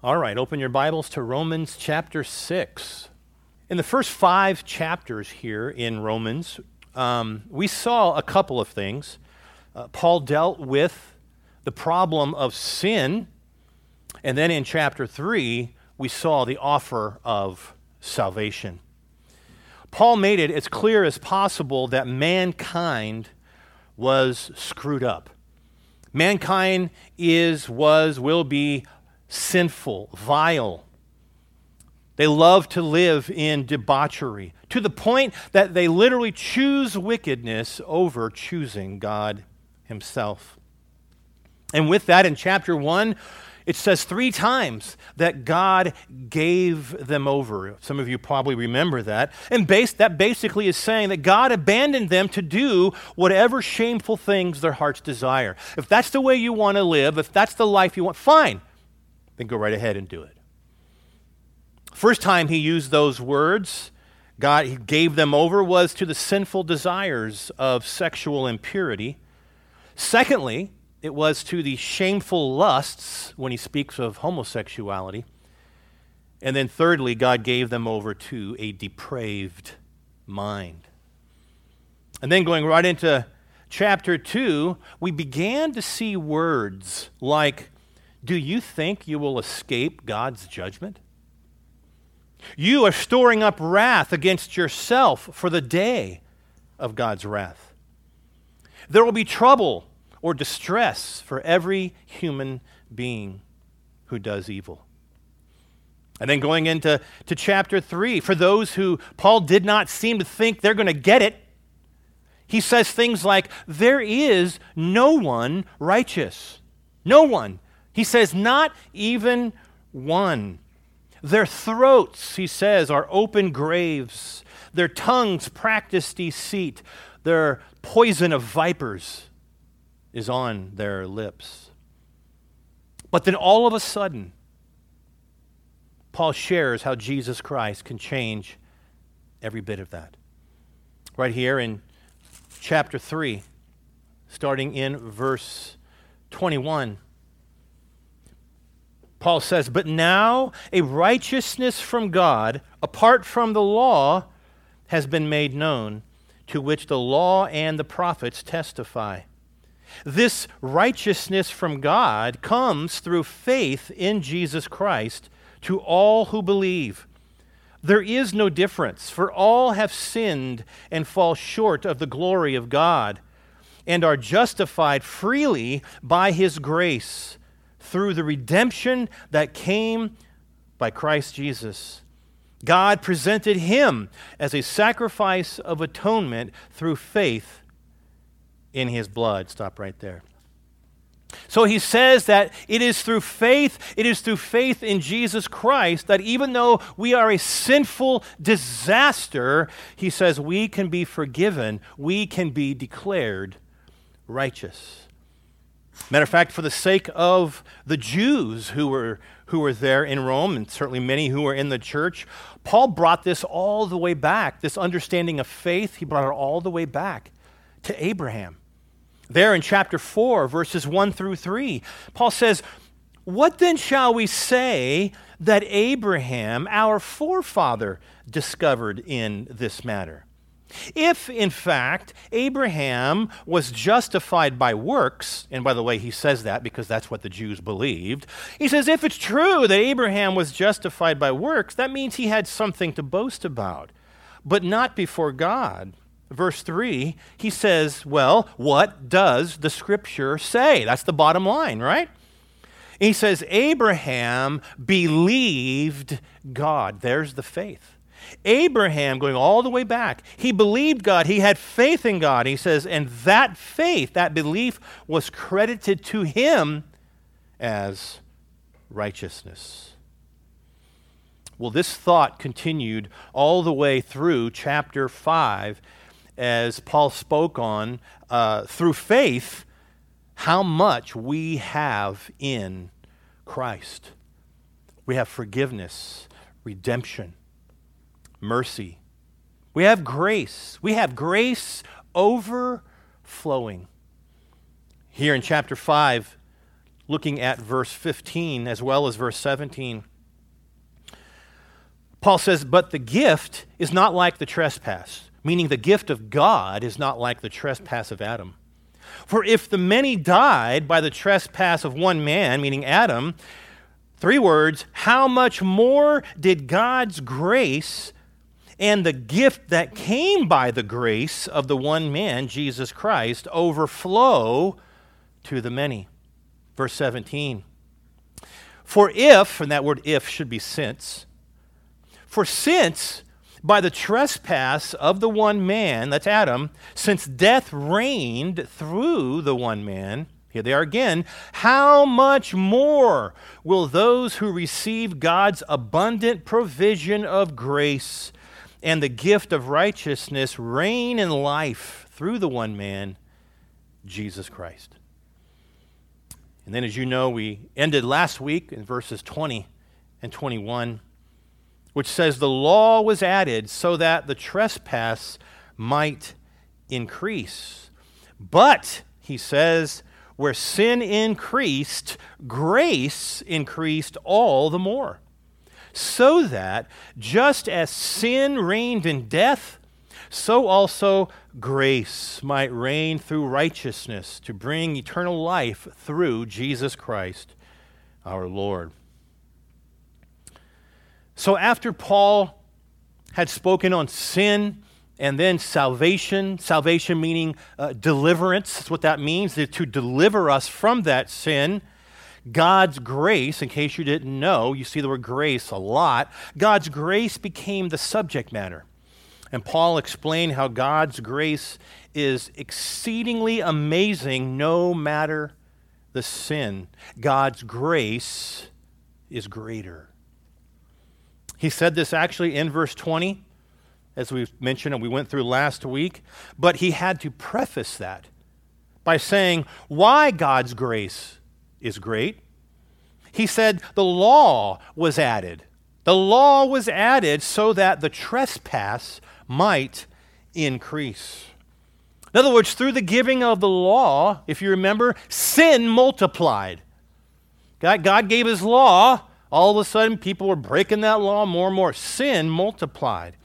All right, open your Bibles to Romans chapter 6. In the first five chapters here in Romans, um, we saw a couple of things. Uh, Paul dealt with the problem of sin, and then in chapter 3, we saw the offer of salvation. Paul made it as clear as possible that mankind was screwed up. Mankind is, was, will be sinful, vile. They love to live in debauchery to the point that they literally choose wickedness over choosing God Himself. And with that, in chapter 1, it says three times that God gave them over. Some of you probably remember that. And base, that basically is saying that God abandoned them to do whatever shameful things their hearts desire. If that's the way you want to live, if that's the life you want, fine then go right ahead and do it. First time he used those words, God he gave them over, was to the sinful desires of sexual impurity. Secondly, it was to the shameful lusts when he speaks of homosexuality. And then thirdly, God gave them over to a depraved mind. And then going right into chapter 2, we began to see words like do you think you will escape God's judgment? You are storing up wrath against yourself for the day of God's wrath. There will be trouble or distress for every human being who does evil. And then going into to chapter 3, for those who Paul did not seem to think they're going to get it, he says things like, There is no one righteous. No one. He says, Not even one. Their throats, he says, are open graves. Their tongues practice deceit. Their poison of vipers is on their lips. But then all of a sudden, Paul shares how Jesus Christ can change every bit of that. Right here in chapter 3, starting in verse 21. Paul says, But now a righteousness from God, apart from the law, has been made known, to which the law and the prophets testify. This righteousness from God comes through faith in Jesus Christ to all who believe. There is no difference, for all have sinned and fall short of the glory of God, and are justified freely by his grace through the redemption that came by Christ Jesus. God presented him as a sacrifice of atonement through faith in his blood. Stop right there. So he says that it is through faith, it is through faith in Jesus Christ that even though we are a sinful disaster, he says we can be forgiven, we can be declared righteous. Matter of fact, for the sake of the Jews who were, who were there in Rome, and certainly many who were in the church, Paul brought this all the way back. This understanding of faith, he brought it all the way back to Abraham. There in chapter 4, verses 1 through 3, Paul says, What then shall we say that Abraham, our forefather, discovered in this matter? If, in fact, Abraham was justified by works, and by the way, he says that because that's what the Jews believed, he says, if it's true that Abraham was justified by works, that means he had something to boast about, but not before God. Verse 3, he says, well, what does the scripture say? That's the bottom line, right? He says, Abraham believed God. There's the faith. Abraham, going all the way back, he believed God. He had faith in God. He says, and that faith, that belief, was credited to him as righteousness. Well, this thought continued all the way through chapter 5 as Paul spoke on uh, through faith how much we have in Christ. We have forgiveness, redemption, mercy. We have grace. We have grace overflowing. Here in chapter 5, looking at verse 15 as well as verse 17. Paul says, But the gift is not like the trespass, meaning the gift of God is not like the trespass of Adam. For if the many died by the trespass of one man, meaning Adam, three words, how much more did God's grace and the gift that came by the grace of the one man, Jesus Christ, overflow to the many? Verse 17. For if, and that word if should be since, for since by the trespass of the one man, that's Adam, since death reigned through the one man, here they are again, how much more will those who receive God's abundant provision of grace and the gift of righteousness reign in life through the one man, Jesus Christ? And then, as you know, we ended last week in verses 20 and 21 which says the law was added so that the trespass might increase. But, he says, where sin increased, grace increased all the more. So that just as sin reigned in death, so also grace might reign through righteousness to bring eternal life through Jesus Christ our Lord. So after Paul had spoken on sin and then salvation, salvation meaning uh, deliverance, that's what that means, to deliver us from that sin. God's grace, in case you didn't know, you see the word grace a lot. God's grace became the subject matter. And Paul explained how God's grace is exceedingly amazing no matter the sin. God's grace is greater. He said this actually in verse 20, as we mentioned and we went through last week, but he had to preface that by saying why God's grace is great. He said the law was added. The law was added so that the trespass might increase. In other words, through the giving of the law, if you remember, sin multiplied. God, gave his law all of a sudden, people were breaking that law more and more. Sin multiplied.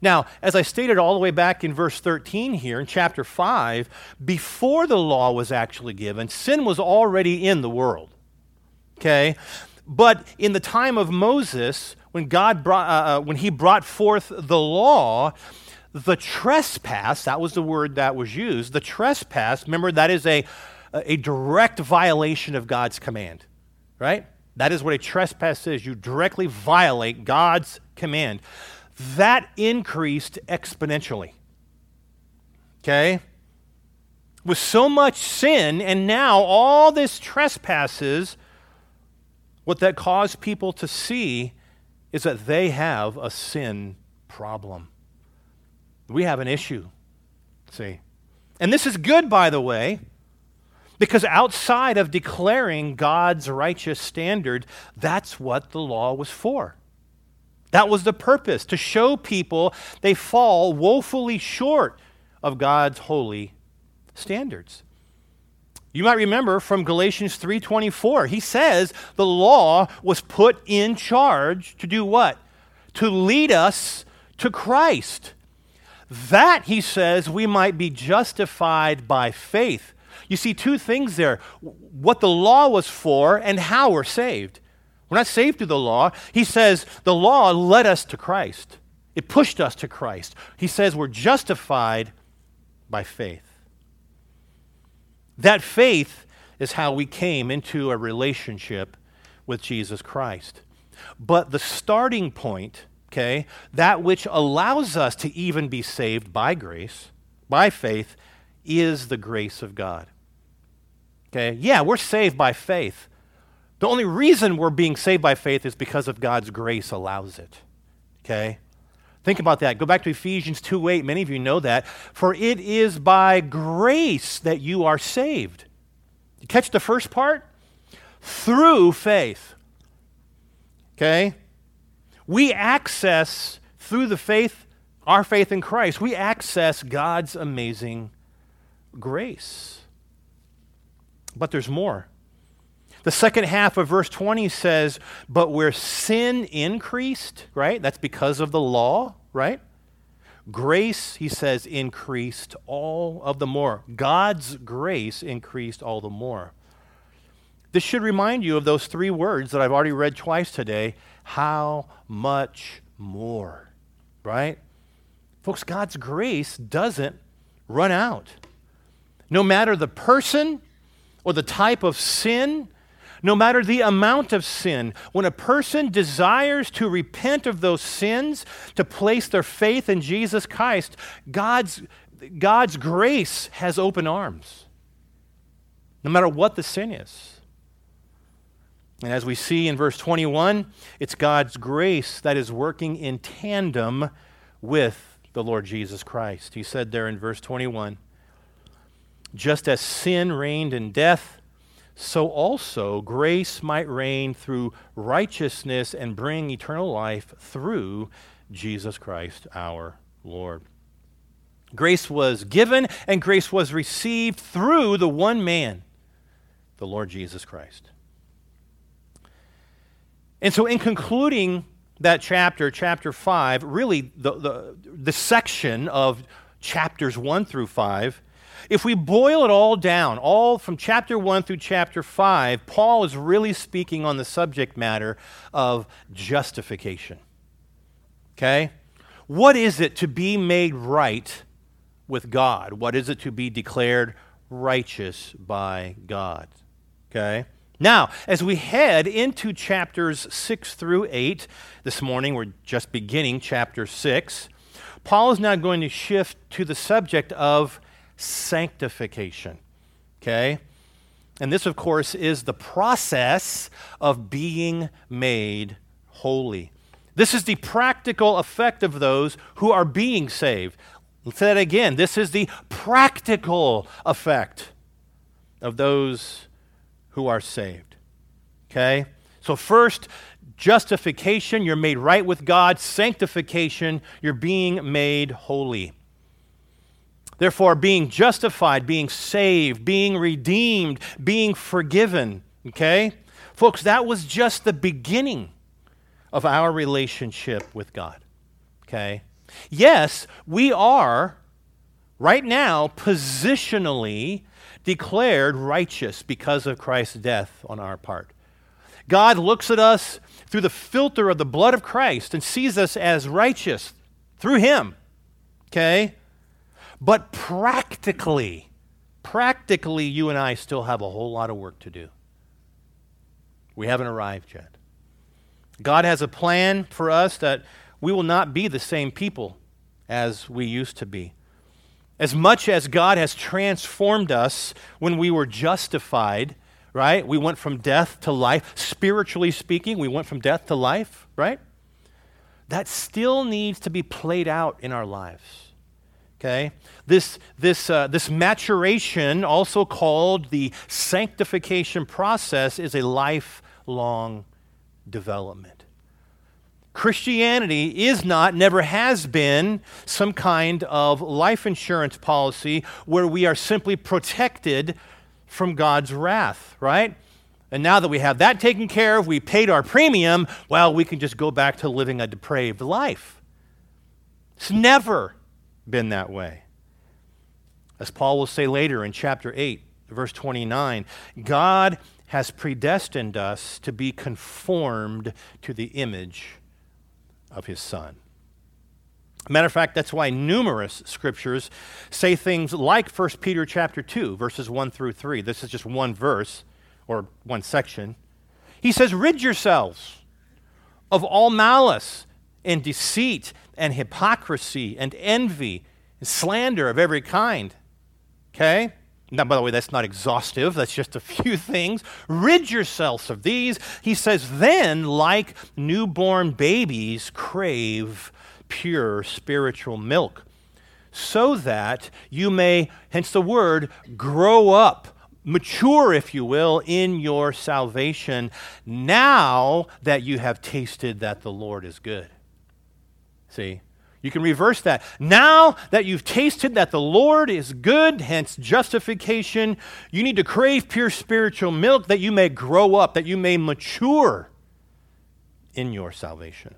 Now, as I stated all the way back in verse 13 here in chapter 5, before the law was actually given, sin was already in the world. Okay? But in the time of Moses, when God brought, uh, when he brought forth the law, the trespass, that was the word that was used, the trespass, remember, that is a, a direct violation of God's command, right? That is what a trespass is. You directly violate God's command. That increased exponentially. Okay? With so much sin, and now all this trespasses, what that caused people to see is that they have a sin problem. We have an issue. See? And this is good, by the way. Because outside of declaring God's righteous standard, that's what the law was for. That was the purpose, to show people they fall woefully short of God's holy standards. You might remember from Galatians 3:24. He says the law was put in charge to do what? To lead us to Christ. That he says we might be justified by faith you see two things there what the law was for and how we're saved. We're not saved through the law. He says the law led us to Christ, it pushed us to Christ. He says we're justified by faith. That faith is how we came into a relationship with Jesus Christ. But the starting point, okay, that which allows us to even be saved by grace, by faith, is the grace of God. Okay? Yeah, we're saved by faith. The only reason we're being saved by faith is because of God's grace allows it. Okay? Think about that. Go back to Ephesians 2 8. Many of you know that. For it is by grace that you are saved. You catch the first part? Through faith. Okay? We access, through the faith, our faith in Christ, we access God's amazing grace. But there's more. The second half of verse 20 says, But where sin increased, right? That's because of the law, right? Grace, he says, increased all of the more. God's grace increased all the more. This should remind you of those three words that I've already read twice today. How much more, right? Folks, God's grace doesn't run out. No matter the person or the type of sin, no matter the amount of sin, when a person desires to repent of those sins, to place their faith in Jesus Christ, God's, God's grace has open arms, no matter what the sin is. And as we see in verse 21, it's God's grace that is working in tandem with the Lord Jesus Christ. He said there in verse 21 just as sin reigned in death, so also grace might reign through righteousness and bring eternal life through Jesus Christ our Lord. Grace was given and grace was received through the one man, the Lord Jesus Christ. And so, in concluding that chapter, chapter 5, really the, the, the section of chapters 1 through 5, if we boil it all down, all from chapter 1 through chapter 5, Paul is really speaking on the subject matter of justification. Okay? What is it to be made right with God? What is it to be declared righteous by God? Okay? Now, as we head into chapters 6 through 8, this morning we're just beginning chapter 6, Paul is now going to shift to the subject of sanctification. Okay? And this, of course, is the process of being made holy. This is the practical effect of those who are being saved. Let's say that again. This is the practical effect of those who are saved. Okay? So, first, justification, you're made right with God. Sanctification, you're being made holy. Therefore, being justified, being saved, being redeemed, being forgiven. Okay? Folks, that was just the beginning of our relationship with God. Okay? Yes, we are right now positionally declared righteous because of Christ's death on our part. God looks at us through the filter of the blood of Christ and sees us as righteous through Him. Okay? But practically, practically, you and I still have a whole lot of work to do. We haven't arrived yet. God has a plan for us that we will not be the same people as we used to be. As much as God has transformed us when we were justified, right? We went from death to life. Spiritually speaking, we went from death to life, right? That still needs to be played out in our lives. Okay? This, this, uh, this maturation, also called the sanctification process, is a lifelong development. Christianity is not, never has been, some kind of life insurance policy where we are simply protected from God's wrath, right? And now that we have that taken care of, we paid our premium, well, we can just go back to living a depraved life. It's never been that way. As Paul will say later in chapter 8, verse 29, God has predestined us to be conformed to the image of his Son. Matter of fact, that's why numerous scriptures say things like 1 Peter chapter 2, verses 1 through 3. This is just one verse or one section. He says, Rid yourselves of all malice and deceit and hypocrisy and envy and slander of every kind. Okay? Now, by the way, that's not exhaustive. That's just a few things. Rid yourselves of these. He says, then, like newborn babies, crave pure spiritual milk, so that you may, hence the word, grow up mature, if you will, in your salvation now that you have tasted that the Lord is good. See, You can reverse that. Now that you've tasted that the Lord is good, hence justification, you need to crave pure spiritual milk that you may grow up, that you may mature in your salvation.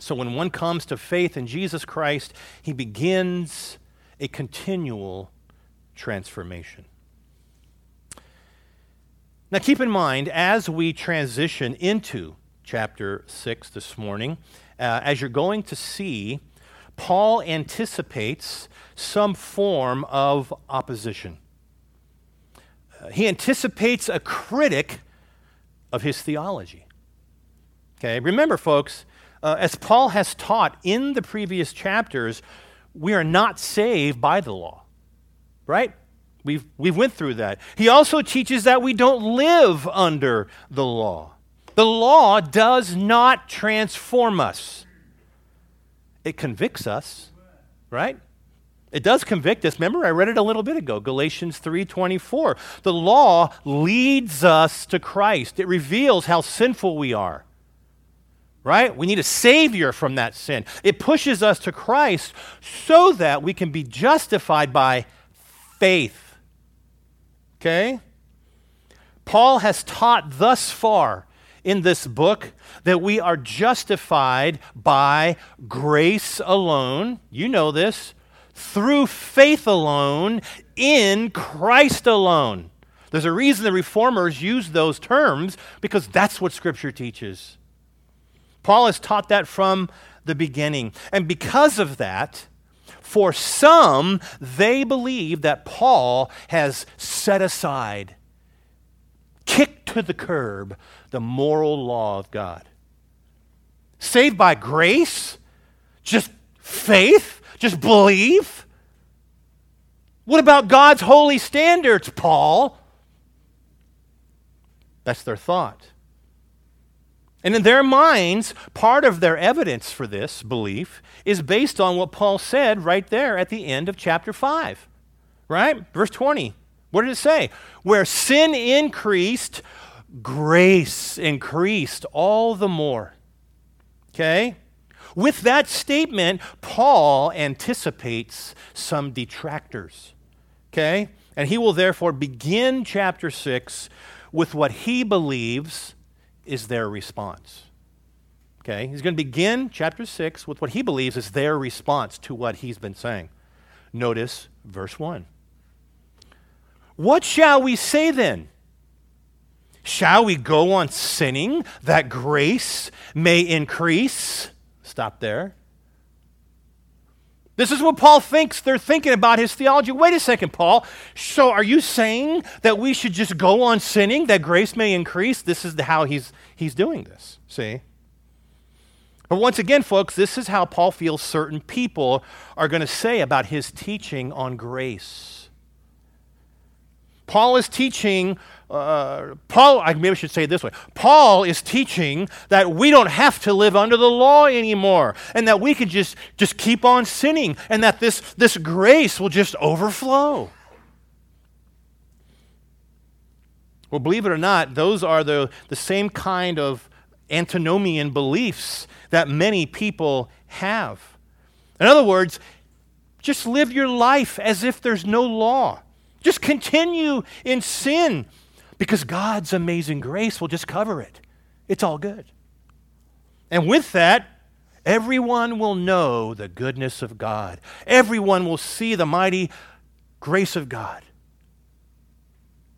So when one comes to faith in Jesus Christ, he begins a continual transformation. Now, keep in mind, as we transition into chapter 6 this morning, uh, as you're going to see, Paul anticipates some form of opposition. Uh, he anticipates a critic of his theology. Okay, remember, folks, uh, as Paul has taught in the previous chapters, we are not saved by the law, right? We've, we've went through that. He also teaches that we don't live under the law. The law does not transform us. It convicts us, right? It does convict us. Remember, I read it a little bit ago, Galatians 3:24. The law leads us to Christ. It reveals how sinful we are. Right? We need a savior from that sin. It pushes us to Christ so that we can be justified by faith. Okay? Paul has taught thus far in this book that we are justified by grace alone. You know this. Through faith alone, in Christ alone. There's a reason the reformers use those terms because that's what Scripture teaches. Paul has taught that from the beginning. And because of that, for some, they believe that Paul has set aside, kicked to the curb the moral law of God. Saved by grace? Just faith? Just belief? What about God's holy standards, Paul? That's their thought. And in their minds, part of their evidence for this belief is based on what Paul said right there at the end of chapter 5. Right? Verse 20. What did it say? Where sin increased, grace increased all the more. Okay? With that statement, Paul anticipates some detractors. Okay? And he will therefore begin chapter 6 with what he believes is their response. Okay? He's going to begin chapter 6 with what he believes is their response to what he's been saying. Notice verse 1. What shall we say then? Shall we go on sinning that grace may increase? Stop there. This is what Paul thinks they're thinking about his theology. Wait a second, Paul. So are you saying that we should just go on sinning that grace may increase? This is how he's, he's doing this. See? But once again, folks, this is how Paul feels certain people are going to say about his teaching on grace. Paul is teaching uh, Paul, I maybe should say it this way Paul is teaching that we don't have to live under the law anymore and that we can just, just keep on sinning and that this, this grace will just overflow. Well, believe it or not, those are the, the same kind of antinomian beliefs that many people have. In other words, just live your life as if there's no law. Just continue in sin because God's amazing grace will just cover it. It's all good. And with that, everyone will know the goodness of God. Everyone will see the mighty grace of God.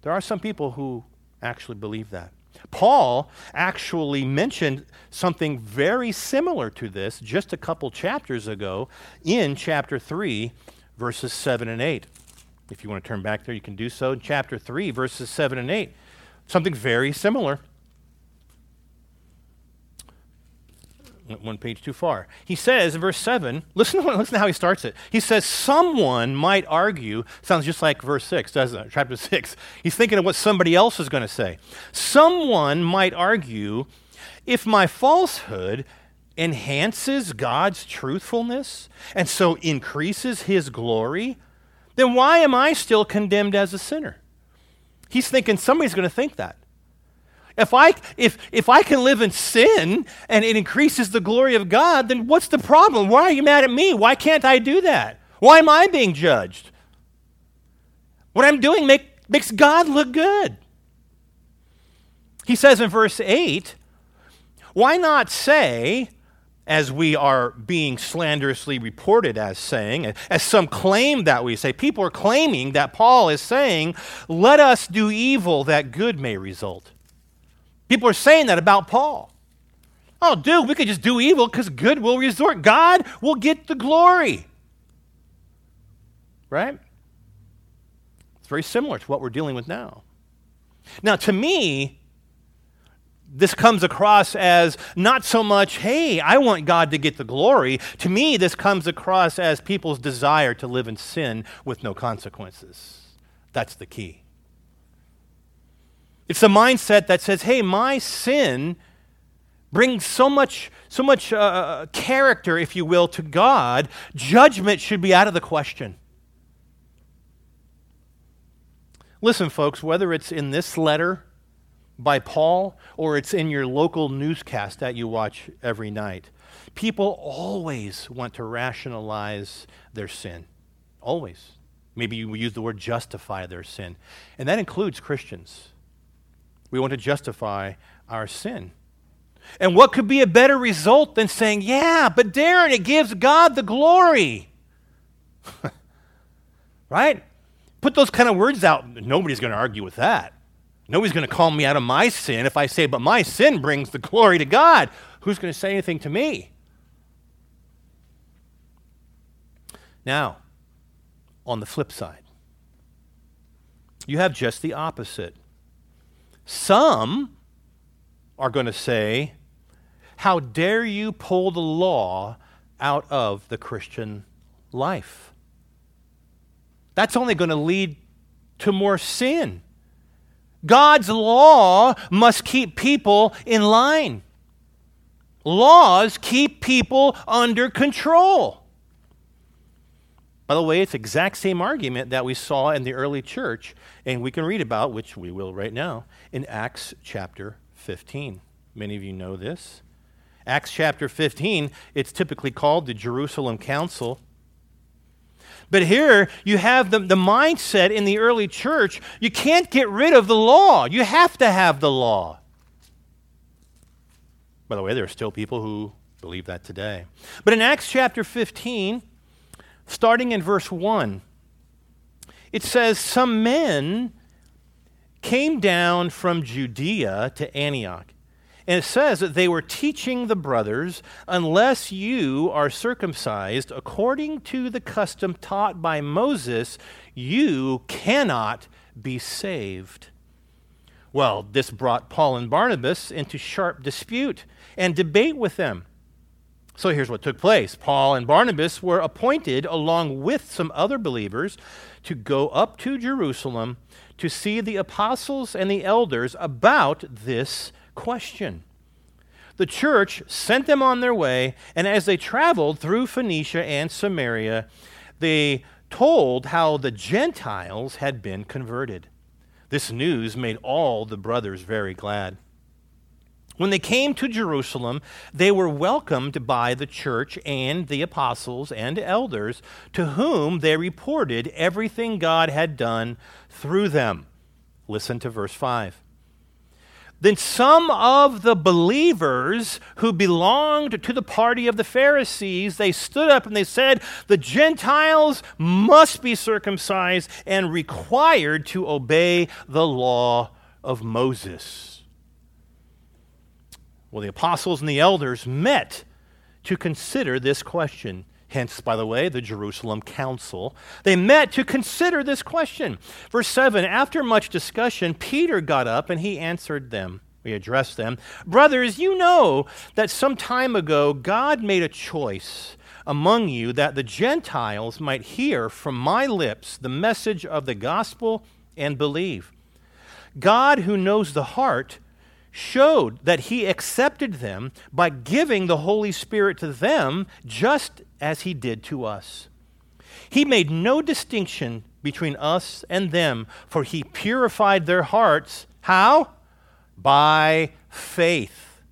There are some people who actually believe that. Paul actually mentioned something very similar to this just a couple chapters ago in chapter 3, verses 7 and 8. If you want to turn back there, you can do so in chapter 3, verses 7 and 8. Something very similar. one page too far. He says in verse 7, listen to, listen to how he starts it. He says, Someone might argue, sounds just like verse 6, doesn't it? Chapter 6. He's thinking of what somebody else is going to say. Someone might argue, if my falsehood enhances God's truthfulness and so increases his glory, then why am I still condemned as a sinner? He's thinking somebody's going to think that. If I, if, if I can live in sin and it increases the glory of God, then what's the problem? Why are you mad at me? Why can't I do that? Why am I being judged? What I'm doing make, makes God look good. He says in verse 8, why not say, as we are being slanderously reported as saying, as some claim that we say, people are claiming that Paul is saying, let us do evil that good may result. People are saying that about Paul. Oh, dude, we could just do evil because good will resort. God will get the glory. Right? It's very similar to what we're dealing with now. Now, to me, this comes across as not so much, hey, I want God to get the glory. To me, this comes across as people's desire to live in sin with no consequences. That's the key. It's a mindset that says, hey, my sin brings so much, so much uh, character, if you will, to God, judgment should be out of the question. Listen, folks, whether it's in this letter by Paul or it's in your local newscast that you watch every night, people always want to rationalize their sin. Always. Maybe you use the word justify their sin. And that includes Christians. We want to justify our sin. And what could be a better result than saying, yeah, but Darren, it gives God the glory? right? Put those kind of words out. Nobody's going to argue with that. Nobody's going to call me out of my sin if I say, but my sin brings the glory to God. Who's going to say anything to me? Now, on the flip side, you have just the opposite. Some are going to say, How dare you pull the law out of the Christian life? That's only going to lead to more sin. God's law must keep people in line. Laws keep people under control. By the way, it's the exact same argument that we saw in the early church, and we can read about, which we will right now, in Acts chapter 15. Many of you know this. Acts chapter 15, it's typically called the Jerusalem Council. But here you have the, the mindset in the early church you can't get rid of the law, you have to have the law. By the way, there are still people who believe that today. But in Acts chapter 15, starting in verse 1, it says, Some men came down from Judea to Antioch. And it says that they were teaching the brothers, unless you are circumcised according to the custom taught by Moses, you cannot be saved. Well, this brought Paul and Barnabas into sharp dispute and debate with them. So here's what took place Paul and Barnabas were appointed, along with some other believers, to go up to Jerusalem to see the apostles and the elders about this question. The church sent them on their way, and as they traveled through Phoenicia and Samaria, they told how the Gentiles had been converted. This news made all the brothers very glad. When they came to Jerusalem, they were welcomed by the church and the apostles and elders, to whom they reported everything God had done through them. Listen to verse 5. Then some of the believers who belonged to the party of the Pharisees, they stood up and they said, "The Gentiles must be circumcised and required to obey the law of Moses." Well, the apostles and the elders met to consider this question. Hence, by the way, the Jerusalem Council. They met to consider this question. Verse 7 After much discussion, Peter got up and he answered them. We addressed them. Brothers, you know that some time ago God made a choice among you that the Gentiles might hear from my lips the message of the gospel and believe. God, who knows the heart, showed that he accepted them by giving the Holy Spirit to them just as he did to us. He made no distinction between us and them, for he purified their hearts. How? by faith.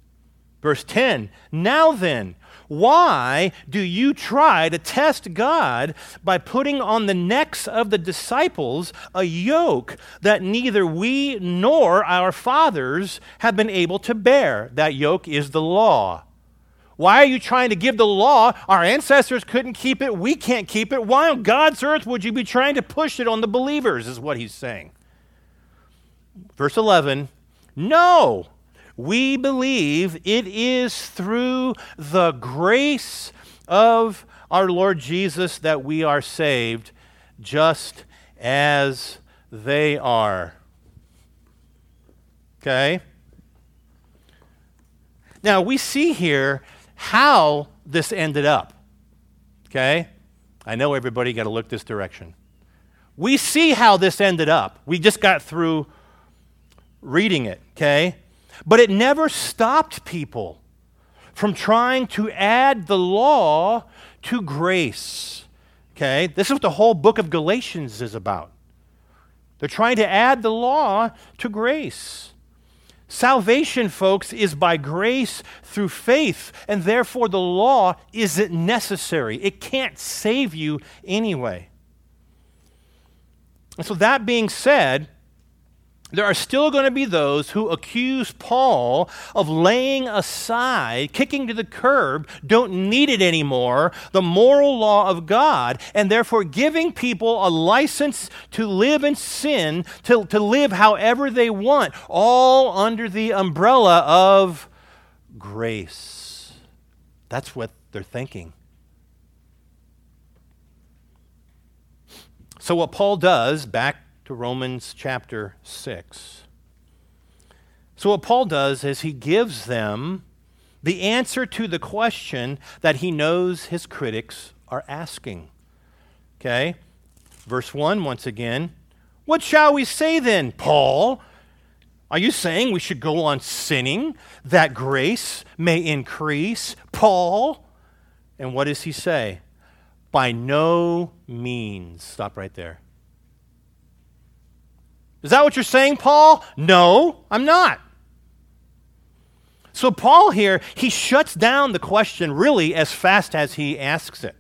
Verse 10 Now then, why do you try to test God by putting on the necks of the disciples a yoke that neither we nor our fathers have been able to bear? That yoke is the law. Why are you trying to give the law? Our ancestors couldn't keep it. We can't keep it. Why on God's earth would you be trying to push it on the believers? Is what he's saying. Verse 11 No, we believe it is through the grace of our Lord Jesus that we are saved, just as they are. Okay? Now, we see here how this ended up. Okay? I know everybody got to look this direction. We see how this ended up. We just got through reading it, okay? But it never stopped people from trying to add the law to grace. Okay? This is what the whole book of Galatians is about. They're trying to add the law to grace. Salvation, folks, is by grace through faith, and therefore the law isn't necessary. It can't save you anyway. And so, that being said, there are still going to be those who accuse Paul of laying aside, kicking to the curb, don't need it anymore, the moral law of God, and therefore giving people a license to live in sin, to, to live however they want, all under the umbrella of grace. That's what they're thinking. So, what Paul does back to Romans chapter 6. So, what Paul does is he gives them the answer to the question that he knows his critics are asking. Okay? Verse 1, once again. What shall we say then, Paul? Are you saying we should go on sinning that grace may increase? Paul? And what does he say? By no means. Stop right there. Is that what you're saying, Paul? No, I'm not. So, Paul here, he shuts down the question really as fast as he asks it.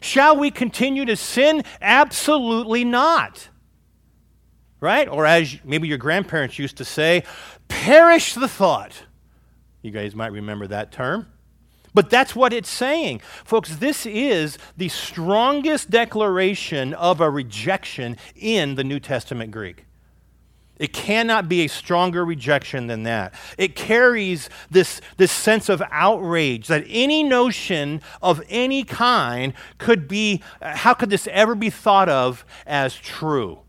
Shall we continue to sin? Absolutely not. Right? Or as maybe your grandparents used to say, perish the thought. You guys might remember that term. But that's what it's saying. Folks, this is the strongest declaration of a rejection in the New Testament Greek. It cannot be a stronger rejection than that. It carries this, this sense of outrage that any notion of any kind could be, how could this ever be thought of as true?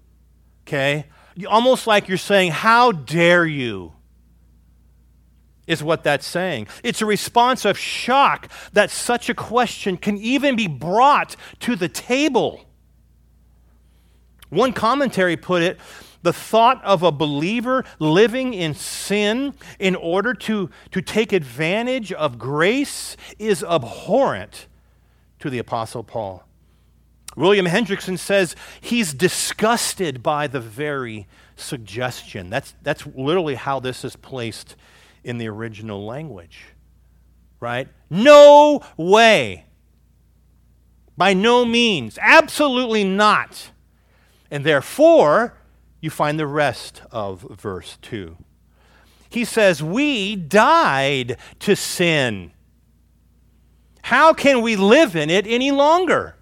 Okay? Almost like you're saying, How dare you? Is what that's saying. It's a response of shock that such a question can even be brought to the table. One commentary put it the thought of a believer living in sin in order to, to take advantage of grace is abhorrent to the Apostle Paul. William Hendriksen says he's disgusted by the very suggestion. That's, that's literally how this is placed in the original language, right? No way. By no means. Absolutely not. And therefore, you find the rest of verse 2. He says, We died to sin. How can we live in it any longer?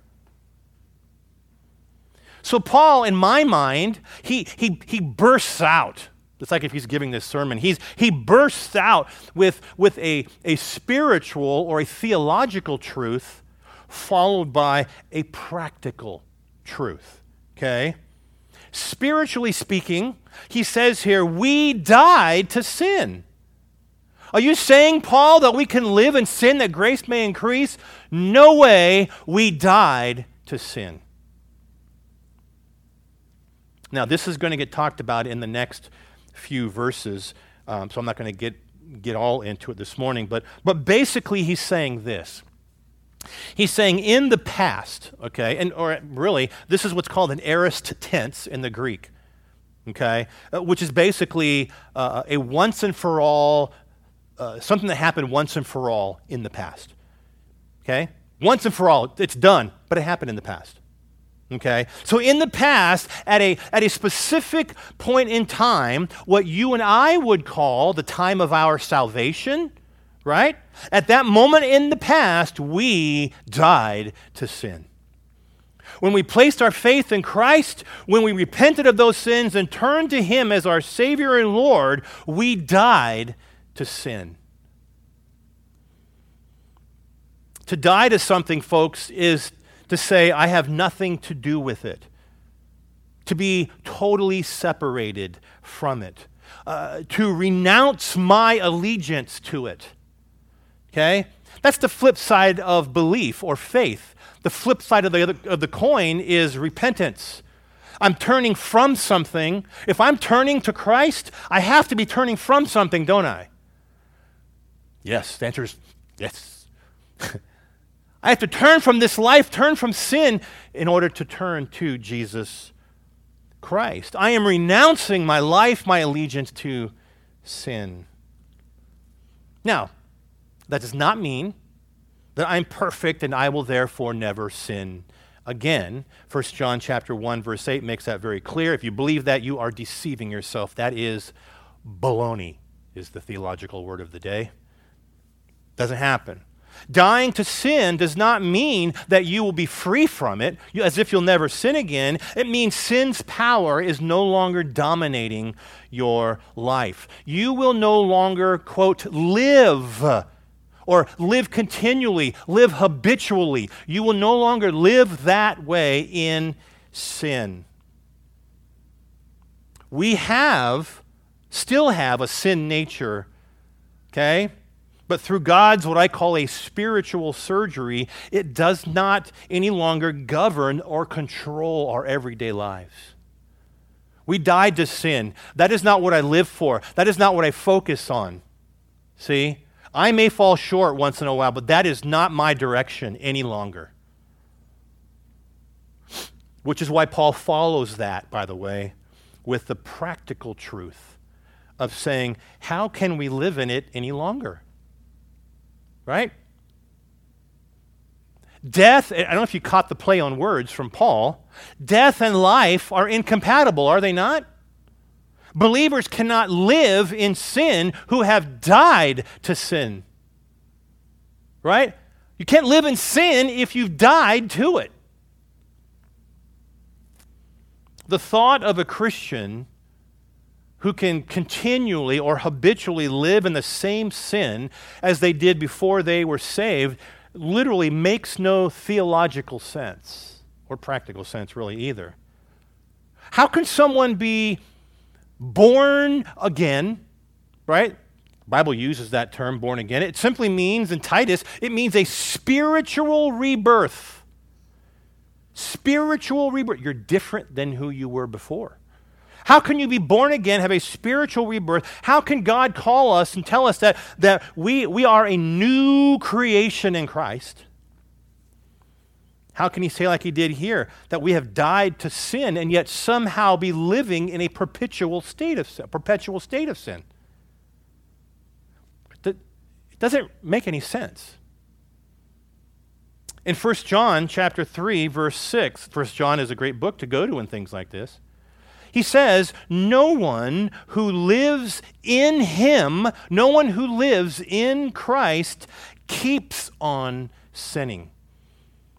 So, Paul, in my mind, he, he, he bursts out. It's like if he's giving this sermon. He's, he bursts out with, with a, a spiritual or a theological truth followed by a practical truth. Okay? Spiritually speaking, he says here, we died to sin. Are you saying, Paul, that we can live in sin that grace may increase? No way. We died to sin. Now, this is going to get talked about in the next few verses, um, so I'm not going to get, get all into it this morning. But, but basically, he's saying this He's saying in the past, okay, and or really, this is what's called an aorist tense in the Greek. okay, uh, which is basically uh, a once and for all, uh, something that happened once and for all in the past. Okay? Once and for all, it's done, but it happened in the past. Okay? So, in the past, at a, at a specific point in time, what you and I would call the time of our salvation, right? At that moment in the past, we died to sin. When we placed our faith in Christ, when we repented of those sins and turned to Him as our Savior and Lord, we died to sin. To die to something, folks, is to say, I have nothing to do with it, to be totally separated from it, uh, to renounce my allegiance to it. Okay? That's the flip side of belief or faith. The flip side of the, other, of the coin is repentance. I'm turning from something. If I'm turning to Christ, I have to be turning from something, don't I? Yes, the answer is yes. I have to turn from this life, turn from sin, in order to turn to Jesus Christ. I am renouncing my life, my allegiance to sin. Now, that does not mean that I'm perfect and I will therefore never sin again. 1 John chapter 1 verse 8 makes that very clear. If you believe that, you are deceiving yourself. That is baloney is the theological word of the day. Doesn't happen. Dying to sin does not mean that you will be free from it, as if you'll never sin again. It means sin's power is no longer dominating your life. You will no longer, quote, live or live continually, live habitually. You will no longer live that way in sin. We have, still have, a sin nature, okay? But through God's, what I call a spiritual surgery, it does not any longer govern or control our everyday lives. We died to sin. That is not what I live for. That is not what I focus on. See? I may fall short once in a while, but that is not my direction any longer. Which is why Paul follows that, by the way, with the practical truth of saying, how can we live in it any longer? Right? Death, I don't know if you caught the play on words from Paul. Death and life are incompatible, are they not? Believers cannot live in sin who have died to sin. Right? You can't live in sin if you've died to it. The thought of a Christian who can continually or habitually live in the same sin as they did before they were saved literally makes no theological sense or practical sense, really, either. How can someone be born again, right? Bible uses that term, born again. It simply means, in Titus, it means a spiritual rebirth. Spiritual rebirth. You're different than who you were before. How can you be born again, have a spiritual rebirth? How can God call us and tell us that, that we, we are a new creation in Christ? How can he say, like he did here, that we have died to sin and yet somehow be living in a perpetual state of sin? Perpetual state of sin? It doesn't make any sense. In 1 John chapter 3, verse 6, 1 John is a great book to go to in things like this. He says, No one who lives in him, no one who lives in Christ keeps on sinning.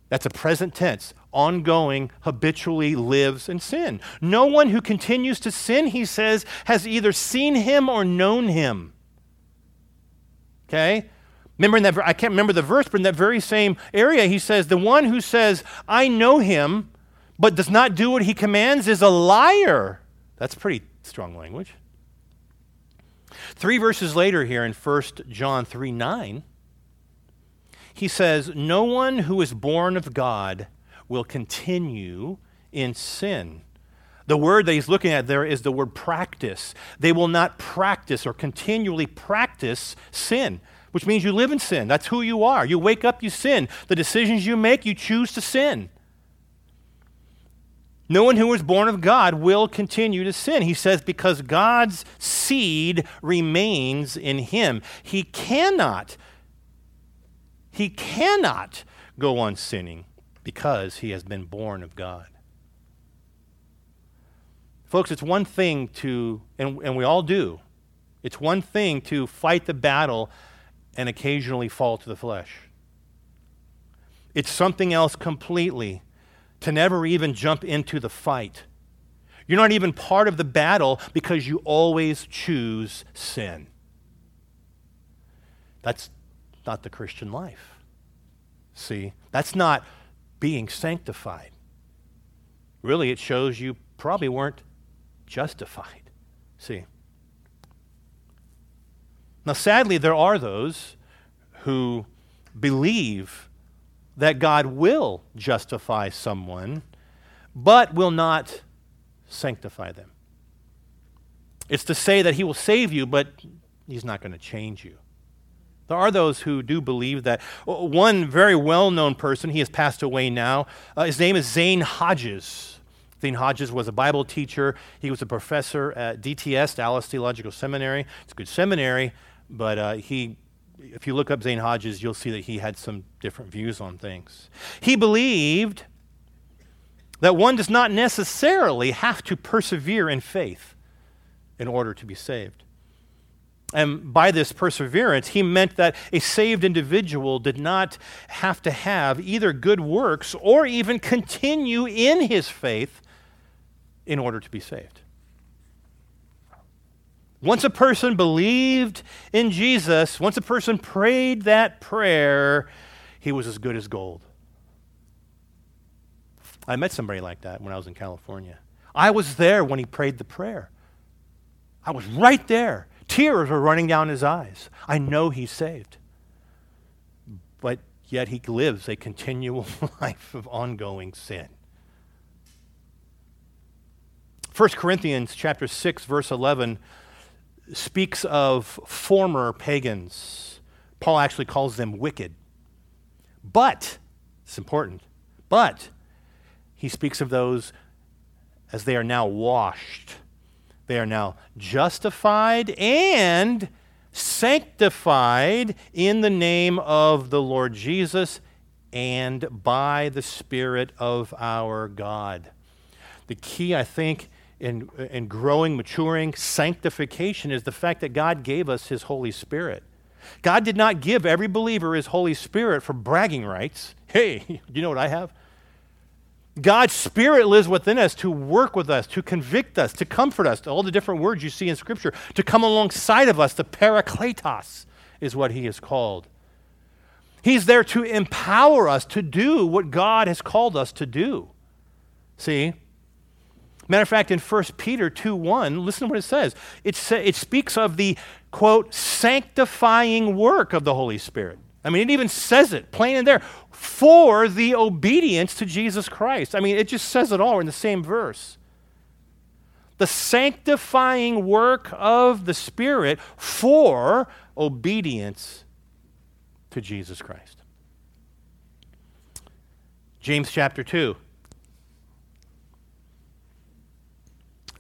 That's a present tense, ongoing, habitually lives in sin. No one who continues to sin, he says, has either seen him or known him. Okay? Remember in that, I can't remember the verse, but in that very same area, he says, The one who says, I know him, but does not do what he commands is a liar. That's pretty strong language. Three verses later, here in 1 John 3 9, he says, No one who is born of God will continue in sin. The word that he's looking at there is the word practice. They will not practice or continually practice sin, which means you live in sin. That's who you are. You wake up, you sin. The decisions you make, you choose to sin. No one who is born of God will continue to sin. He says, because God's seed remains in him. He cannot, he cannot go on sinning because he has been born of God. Folks, it's one thing to, and, and we all do, it's one thing to fight the battle and occasionally fall to the flesh. It's something else completely to never even jump into the fight. You're not even part of the battle because you always choose sin. That's not the Christian life. See, that's not being sanctified. Really, it shows you probably weren't justified. See. Now, sadly, there are those who believe that God will justify someone, but will not sanctify them. It's to say that He will save you, but He's not going to change you. There are those who do believe that. One very well known person, he has passed away now, uh, his name is Zane Hodges. Zane Hodges was a Bible teacher. He was a professor at DTS, Dallas Theological Seminary. It's a good seminary, but uh, he if you look up Zane Hodges, you'll see that he had some different views on things. He believed that one does not necessarily have to persevere in faith in order to be saved. And by this perseverance, he meant that a saved individual did not have to have either good works or even continue in his faith in order to be saved. Once a person believed in Jesus, once a person prayed that prayer, he was as good as gold. I met somebody like that when I was in California. I was there when he prayed the prayer. I was right there. Tears were running down his eyes. I know he's saved. But yet he lives a continual life of ongoing sin. 1 Corinthians chapter 6 verse 11 speaks of former pagans. Paul actually calls them wicked. But, it's important, but he speaks of those as they are now washed. They are now justified and sanctified in the name of the Lord Jesus and by the Spirit of our God. The key, I think, in growing, maturing, sanctification is the fact that God gave us His Holy Spirit. God did not give every believer His Holy Spirit for bragging rights. Hey, you know what I have? God's Spirit lives within us to work with us, to convict us, to comfort us, all the different words you see in Scripture, to come alongside of us. The parakletos is what He is called. He's there to empower us to do what God has called us to do. See? Matter of fact, in 1 Peter 2 1, listen to what it says. It, sa- it speaks of the, quote, sanctifying work of the Holy Spirit. I mean, it even says it plain and there for the obedience to Jesus Christ. I mean, it just says it all in the same verse. The sanctifying work of the Spirit for obedience to Jesus Christ. James chapter 2.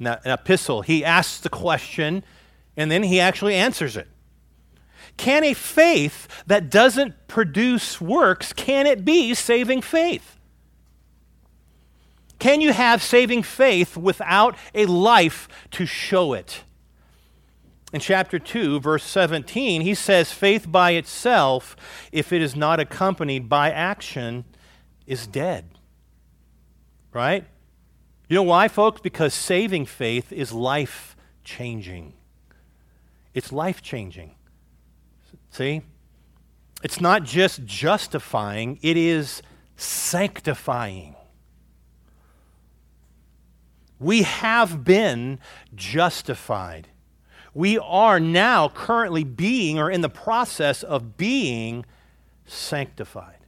An epistle, he asks the question and then he actually answers it. Can a faith that doesn't produce works, can it be saving faith? Can you have saving faith without a life to show it? In chapter 2, verse 17, he says, Faith by itself, if it is not accompanied by action, is dead. Right? You know why, folks? Because saving faith is life changing. It's life changing. See? It's not just justifying, it is sanctifying. We have been justified. We are now currently being or in the process of being sanctified.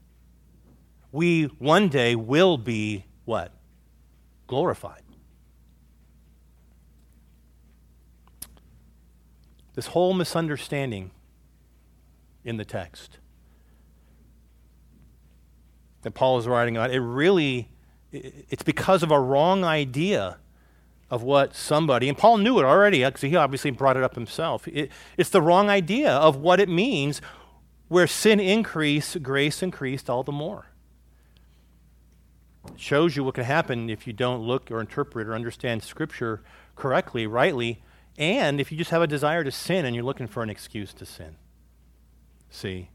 We one day will be what? Glorified. This whole misunderstanding in the text that Paul is writing about, it really It's because of a wrong idea of what somebody, and Paul knew it already because he obviously brought it up himself. It, it's the wrong idea of what it means where sin increased, grace increased all the more. Shows you what can happen if you don't look or interpret or understand Scripture correctly, rightly, and if you just have a desire to sin and you're looking for an excuse to sin. See?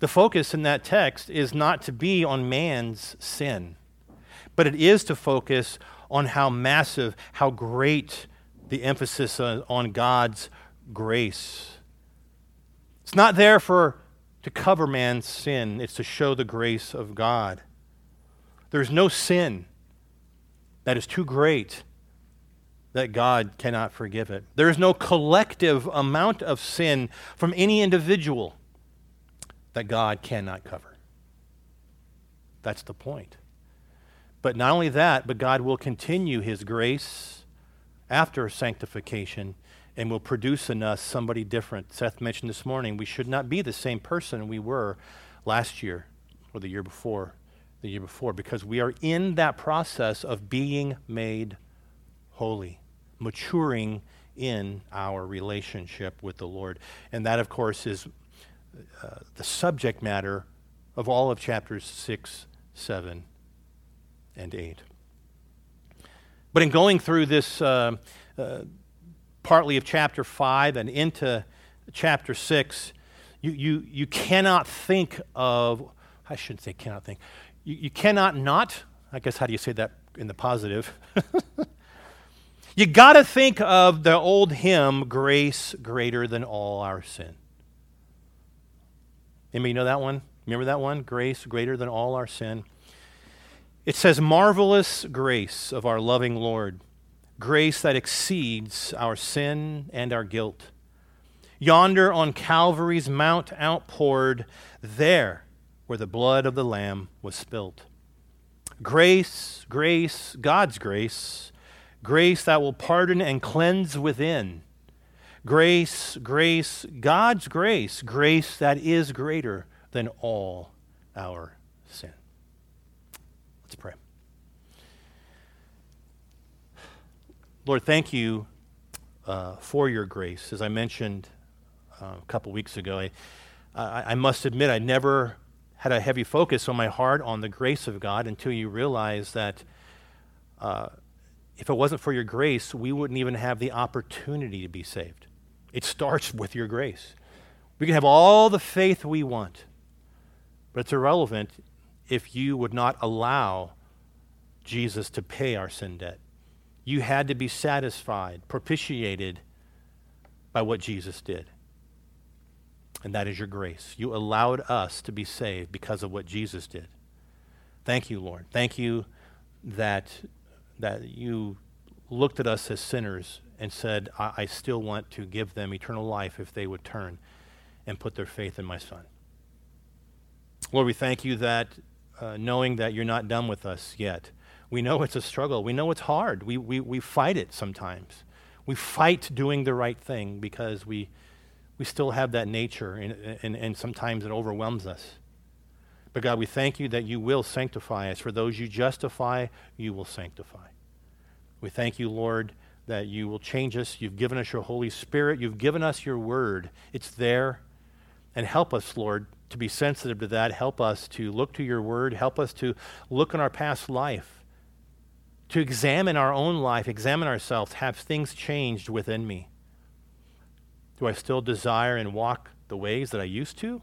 The focus in that text is not to be on man's sin, but it is to focus on how massive, how great the emphasis on God's grace. It's not there for to cover man's sin, it's to show the grace of God. There's no sin that is too great that God cannot forgive it. There is no collective amount of sin from any individual that God cannot cover. That's the point. But not only that, but God will continue His grace after sanctification and will produce in us somebody different. Seth mentioned this morning we should not be the same person we were last year or the year before, the year before, because we are in that process of being made holy, maturing in our relationship with the Lord. And that, of course, is uh, the subject matter of all of chapters 6, 7, and 8. But in going through this, uh, uh, partly of chapter 5 and into chapter 6, you, you, you cannot think of, I shouldn't say cannot think, you, you cannot not, I guess, how do you say that in the positive? You got to think of the old hymn, Grace Greater Than All Our Sin. Anybody know that one? Remember that one? Grace Greater Than All Our Sin. It says, Marvelous grace of our loving Lord, grace that exceeds our sin and our guilt. Yonder on Calvary's mount outpoured, there where the blood of the Lamb was spilt. Grace, grace, God's grace grace that will pardon and cleanse within. Grace, grace, God's grace, grace that is greater than all our sin. Let's pray. Lord, thank you uh, for your grace. As I mentioned uh, a couple weeks ago, I, I, I must admit I never had a heavy focus on my heart on the grace of God until you realize that uh, if it wasn't for your grace, we wouldn't even have the opportunity to be saved. It starts with your grace. We can have all the faith we want, but it's irrelevant if you would not allow Jesus to pay our sin debt. You had to be satisfied, propitiated by what Jesus did. And that is your grace. You allowed us to be saved because of what Jesus did. Thank you, Lord. Thank you that that you looked at us as sinners and said, I, I still want to give them eternal life if they would turn and put their faith in my Son. Lord, we thank you that uh, knowing that you're not done with us yet, we know it's a struggle. We know it's hard. We, we, we fight it sometimes. We fight doing the right thing because we, we still have that nature, and, and, and sometimes it overwhelms us. But God, we thank you that you will sanctify us. For those you justify, you will sanctify. We thank you, Lord, that you will change us. You've given us your Holy Spirit. You've given us your word. It's there. And help us, Lord, to be sensitive to that. Help us to look to your word. Help us to look in our past life, to examine our own life, examine ourselves. Have things changed within me? Do I still desire and walk the ways that I used to?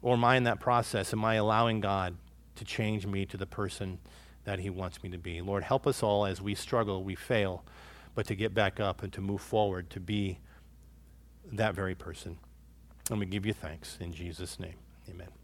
Or am I in that process? Am I allowing God to change me to the person that He wants me to be? Lord, help us all as we struggle, we fail, but to get back up and to move forward to be that very person. And we give you thanks in Jesus' name. Amen.